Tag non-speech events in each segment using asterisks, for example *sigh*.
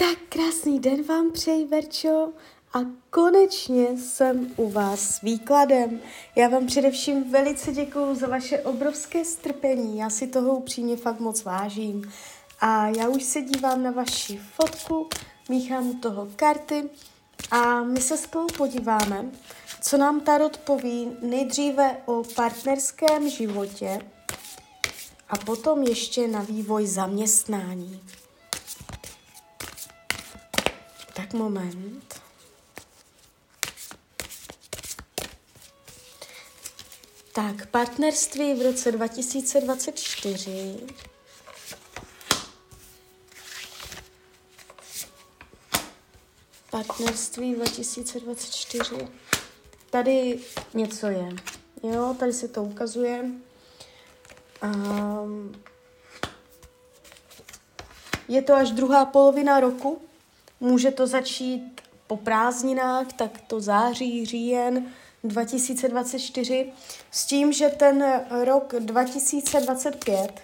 Tak krásný den vám přeji, Verčo. A konečně jsem u vás s výkladem. Já vám především velice děkuju za vaše obrovské strpení. Já si toho upřímně fakt moc vážím. A já už se dívám na vaši fotku, míchám u toho karty a my se spolu podíváme, co nám Tarot poví nejdříve o partnerském životě a potom ještě na vývoj zaměstnání. Tak moment. Tak, partnerství v roce 2024. Partnerství 2024. Tady něco je. Jo, tady se to ukazuje. Um, je to až druhá polovina roku. Může to začít po prázdninách, tak to září, říjen 2024, s tím, že ten rok 2025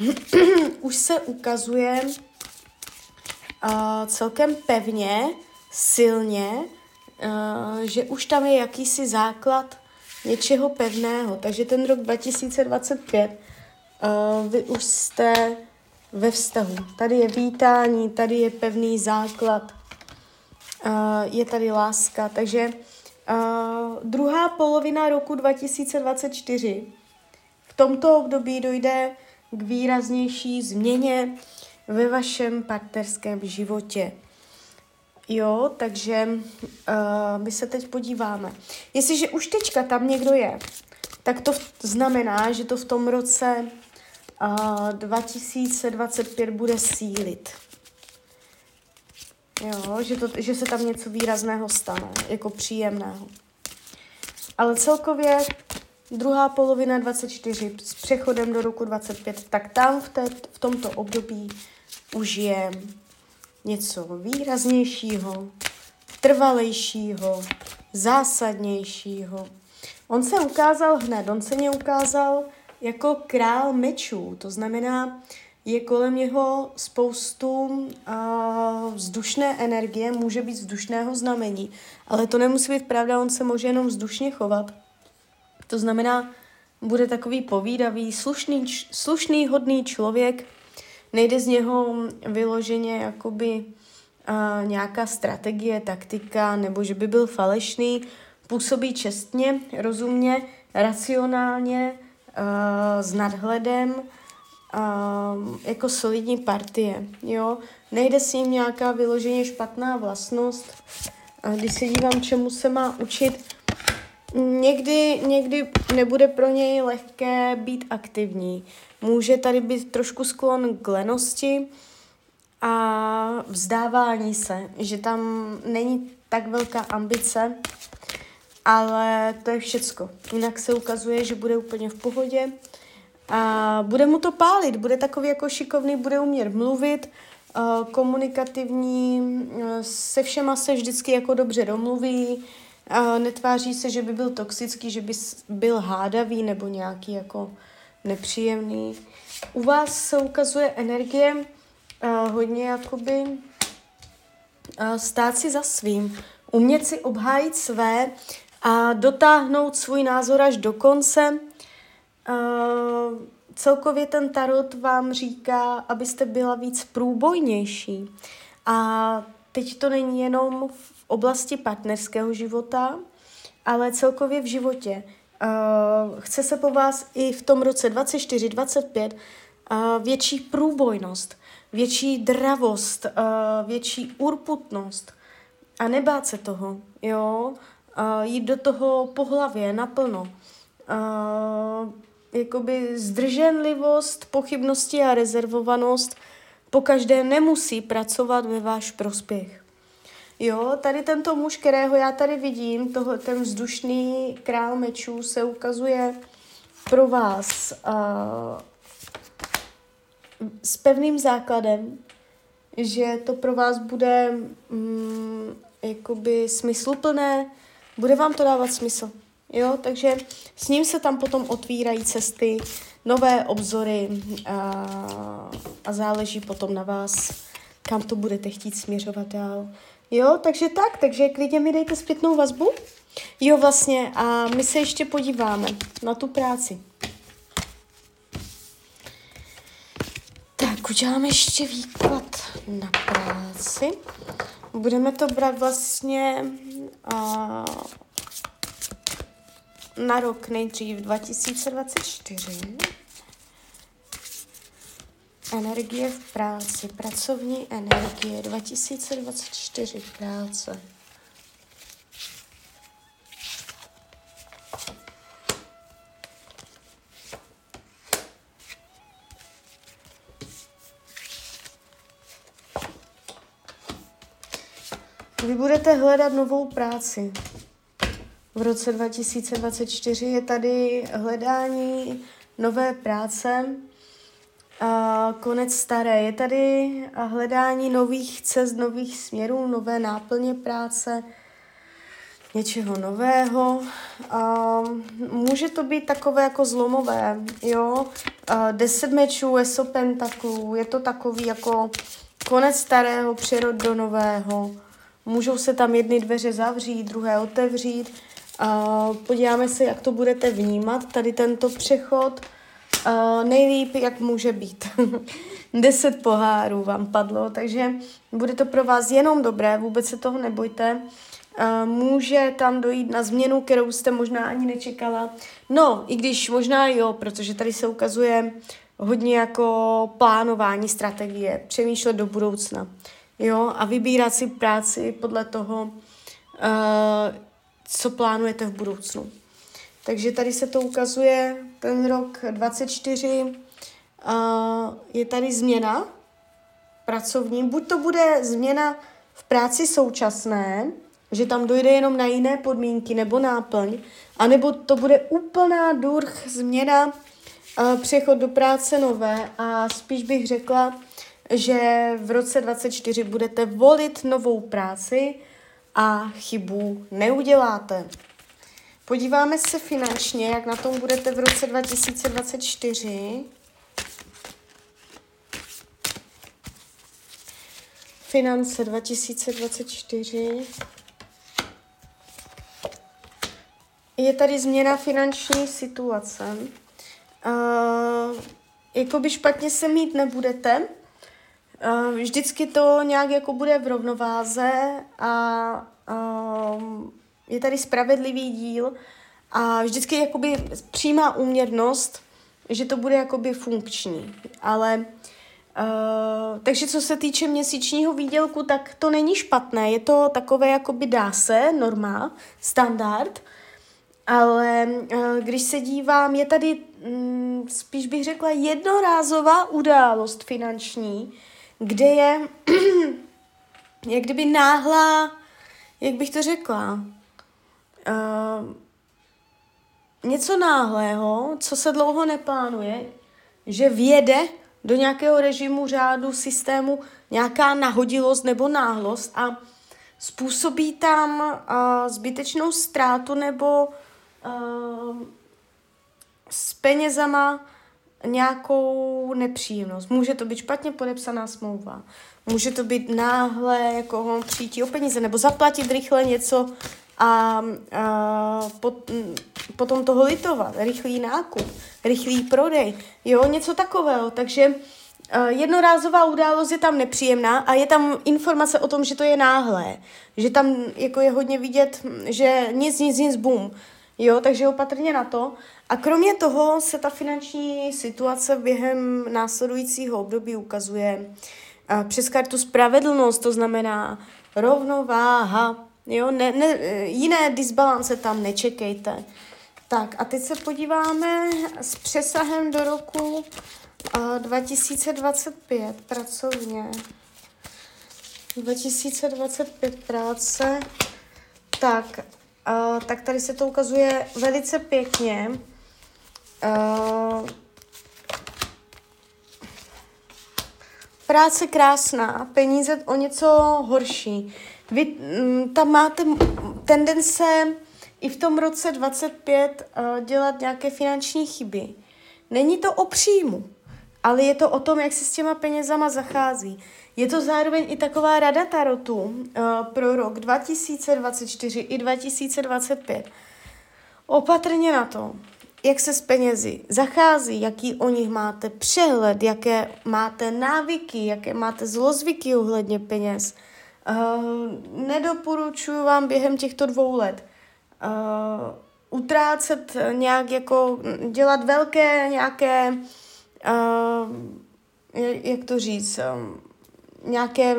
*clears throat* už se ukazuje uh, celkem pevně, silně, uh, že už tam je jakýsi základ něčeho pevného. Takže ten rok 2025 uh, vy už jste ve vztahu. Tady je vítání, tady je pevný základ, uh, je tady láska. Takže uh, druhá polovina roku 2024 v tomto období dojde k výraznější změně ve vašem partnerském životě. Jo, takže uh, my se teď podíváme. Jestliže už teďka tam někdo je, tak to znamená, že to v tom roce uh, 2025 bude sílit. Jo, že, to, že se tam něco výrazného stane, jako příjemného. Ale celkově druhá polovina 24 s přechodem do roku 25, tak tam v, té, v tomto období už je něco výraznějšího, trvalejšího, zásadnějšího. On se ukázal hned, on se mě ukázal jako král mečů, to znamená, je kolem něho spoustu uh, vzdušné energie, může být vzdušného znamení, ale to nemusí být pravda, on se může jenom vzdušně chovat. To znamená, bude takový povídavý, slušný, slušný hodný člověk, nejde z něho vyloženě jakoby uh, nějaká strategie, taktika, nebo že by byl falešný, působí čestně, rozumně, racionálně, s nadhledem, uh, jako solidní partie, jo. Nejde s ním nějaká vyloženě špatná vlastnost. A když se dívám, čemu se má učit, někdy, někdy nebude pro něj lehké být aktivní. Může tady být trošku sklon k lenosti a vzdávání se, že tam není tak velká ambice, ale to je všecko. Jinak se ukazuje, že bude úplně v pohodě a bude mu to pálit, bude takový jako šikovný, bude umět mluvit, komunikativní, se všema se vždycky jako dobře domluví, netváří se, že by byl toxický, že by byl hádavý nebo nějaký jako nepříjemný. U vás se ukazuje energie hodně jakoby stát si za svým, umět si obhájit své a dotáhnout svůj názor až do konce. Uh, celkově ten tarot vám říká, abyste byla víc průbojnější. A teď to není jenom v oblasti partnerského života, ale celkově v životě. Uh, chce se po vás i v tom roce 24, 25 uh, větší průbojnost, větší dravost, uh, větší urputnost a nebát se toho, jo, uh, jít do toho po hlavě, naplno. Uh, jakoby zdrženlivost, pochybnosti a rezervovanost po každé nemusí pracovat ve váš prospěch. Jo, tady tento muž, kterého já tady vidím, toho, ten vzdušný král mečů se ukazuje pro vás uh, s pevným základem, že to pro vás bude um, jakoby smysluplné, bude vám to dávat smysl. Jo, takže s ním se tam potom otvírají cesty, nové obzory a, a záleží potom na vás, kam to budete chtít směřovat dál. Jo, takže tak, takže klidně mi dejte zpětnou vazbu. Jo, vlastně, a my se ještě podíváme na tu práci. Tak, uděláme ještě výklad na práci. Budeme to brát vlastně a, na rok nejdřív 2024. Energie v práci, pracovní energie 2024 práce. Vy budete hledat novou práci. V roce 2024 je tady hledání nové práce, a konec staré. Je tady hledání nových cest, nových směrů, nové náplně práce, něčeho nového. A může to být takové jako zlomové, jo. A deset mečů, eso pentaklů, je to takový jako konec starého, přerod do nového. Můžou se tam jedny dveře zavřít, druhé otevřít. A podíváme se, jak to budete vnímat, tady tento přechod. Uh, nejlíp, jak může být. *laughs* Deset pohárů vám padlo, takže bude to pro vás jenom dobré, vůbec se toho nebojte. Uh, může tam dojít na změnu, kterou jste možná ani nečekala. No, i když možná jo, protože tady se ukazuje hodně jako plánování strategie, přemýšlet do budoucna. Jo, a vybírat si práci podle toho, uh, co plánujete v budoucnu. Takže tady se to ukazuje, ten rok 24, uh, je tady změna pracovní. Buď to bude změna v práci současné, že tam dojde jenom na jiné podmínky nebo náplň, anebo to bude úplná durch změna, uh, přechod do práce nové a spíš bych řekla, že v roce 24 budete volit novou práci a chybu neuděláte. Podíváme se finančně, jak na tom budete v roce 2024. Finance 2024. Je tady změna finanční situace. Uh, jakoby špatně se mít nebudete. Uh, vždycky to nějak jako bude v rovnováze a uh, je tady spravedlivý díl a vždycky jakoby přímá úměrnost, že to bude jakoby funkční, ale Uh, takže co se týče měsíčního výdělku, tak to není špatné, je to takové jakoby dá se, norma, standard, ale uh, když se dívám, je tady um, spíš bych řekla jednorázová událost finanční, kde je *clears throat* jak kdyby náhlá, jak bych to řekla, uh, něco náhlého, co se dlouho neplánuje, že vjede do nějakého režimu, řádu, systému nějaká nahodilost nebo náhlost a způsobí tam uh, zbytečnou ztrátu nebo uh, s penězama nějakou nepříjemnost. Může to být špatně podepsaná smlouva, může to být náhle jako přijít o peníze nebo zaplatit rychle něco, a, a pot, potom toho litovat, rychlý nákup, rychlý prodej, jo, něco takového, takže jednorázová událost je tam nepříjemná a je tam informace o tom, že to je náhlé, že tam jako je hodně vidět, že nic, nic, nic, bum, jo, takže opatrně na to. A kromě toho se ta finanční situace během následujícího období ukazuje přes kartu spravedlnost, to znamená rovnováha, Jo, ne, ne, jiné disbalance tam nečekejte. Tak a teď se podíváme s přesahem do roku uh, 2025 pracovně. 2025 práce. Tak, uh, tak tady se to ukazuje velice pěkně. Uh, práce krásná, peníze o něco horší. Vy mm, tam máte tendence i v tom roce 25 uh, dělat nějaké finanční chyby. Není to o příjmu, ale je to o tom, jak se s těma penězama zachází. Je to zároveň i taková rada tarotu uh, pro rok 2024 i 2025. Opatrně na to, jak se s penězi zachází, jaký o nich máte přehled, jaké máte návyky, jaké máte zlozvyky ohledně peněz. Uh, nedoporučuji vám během těchto dvou let uh, utrácet nějak jako, dělat velké nějaké, jak to říct, um, nějaké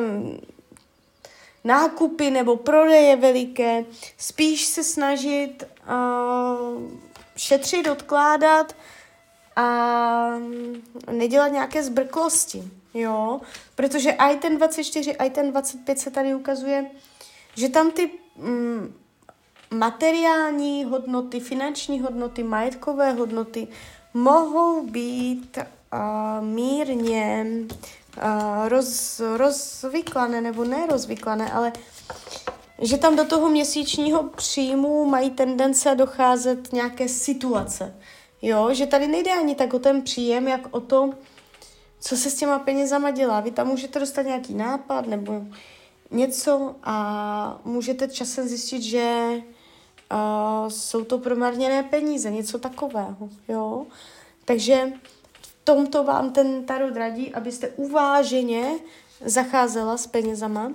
nákupy nebo prodeje veliké, spíš se snažit uh, šetřit, odkládat a nedělat nějaké zbrklosti, jo, protože i ten 24, i ten 25 se tady ukazuje, že tam ty mm, materiální hodnoty, finanční hodnoty, majetkové hodnoty mohou být mírně roz, rozvyklané nebo nerozvyklané, ale že tam do toho měsíčního příjmu mají tendence docházet nějaké situace. Jo, že tady nejde ani tak o ten příjem, jak o to, co se s těma penězama dělá. Vy tam můžete dostat nějaký nápad nebo něco a můžete časem zjistit, že uh, jsou to promarněné peníze, něco takového, jo. Takže tomto vám ten tarot radí, abyste uváženě zacházela s penězama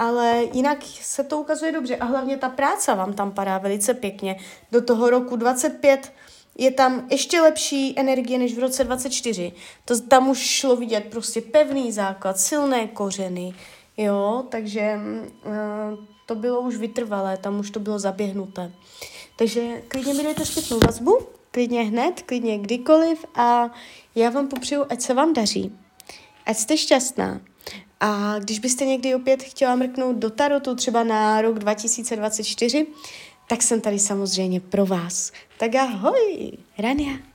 ale jinak se to ukazuje dobře a hlavně ta práce vám tam padá velice pěkně. Do toho roku 25 je tam ještě lepší energie než v roce 24. To tam už šlo vidět prostě pevný základ, silné kořeny, jo, takže uh, to bylo už vytrvalé, tam už to bylo zaběhnuté. Takže klidně mi dejte zpětnou vazbu, klidně hned, klidně kdykoliv a já vám popřeju, ať se vám daří. Ať jste šťastná. A když byste někdy opět chtěla mrknout do tarotu, třeba na rok 2024, tak jsem tady samozřejmě pro vás. Tak ahoj, Rania.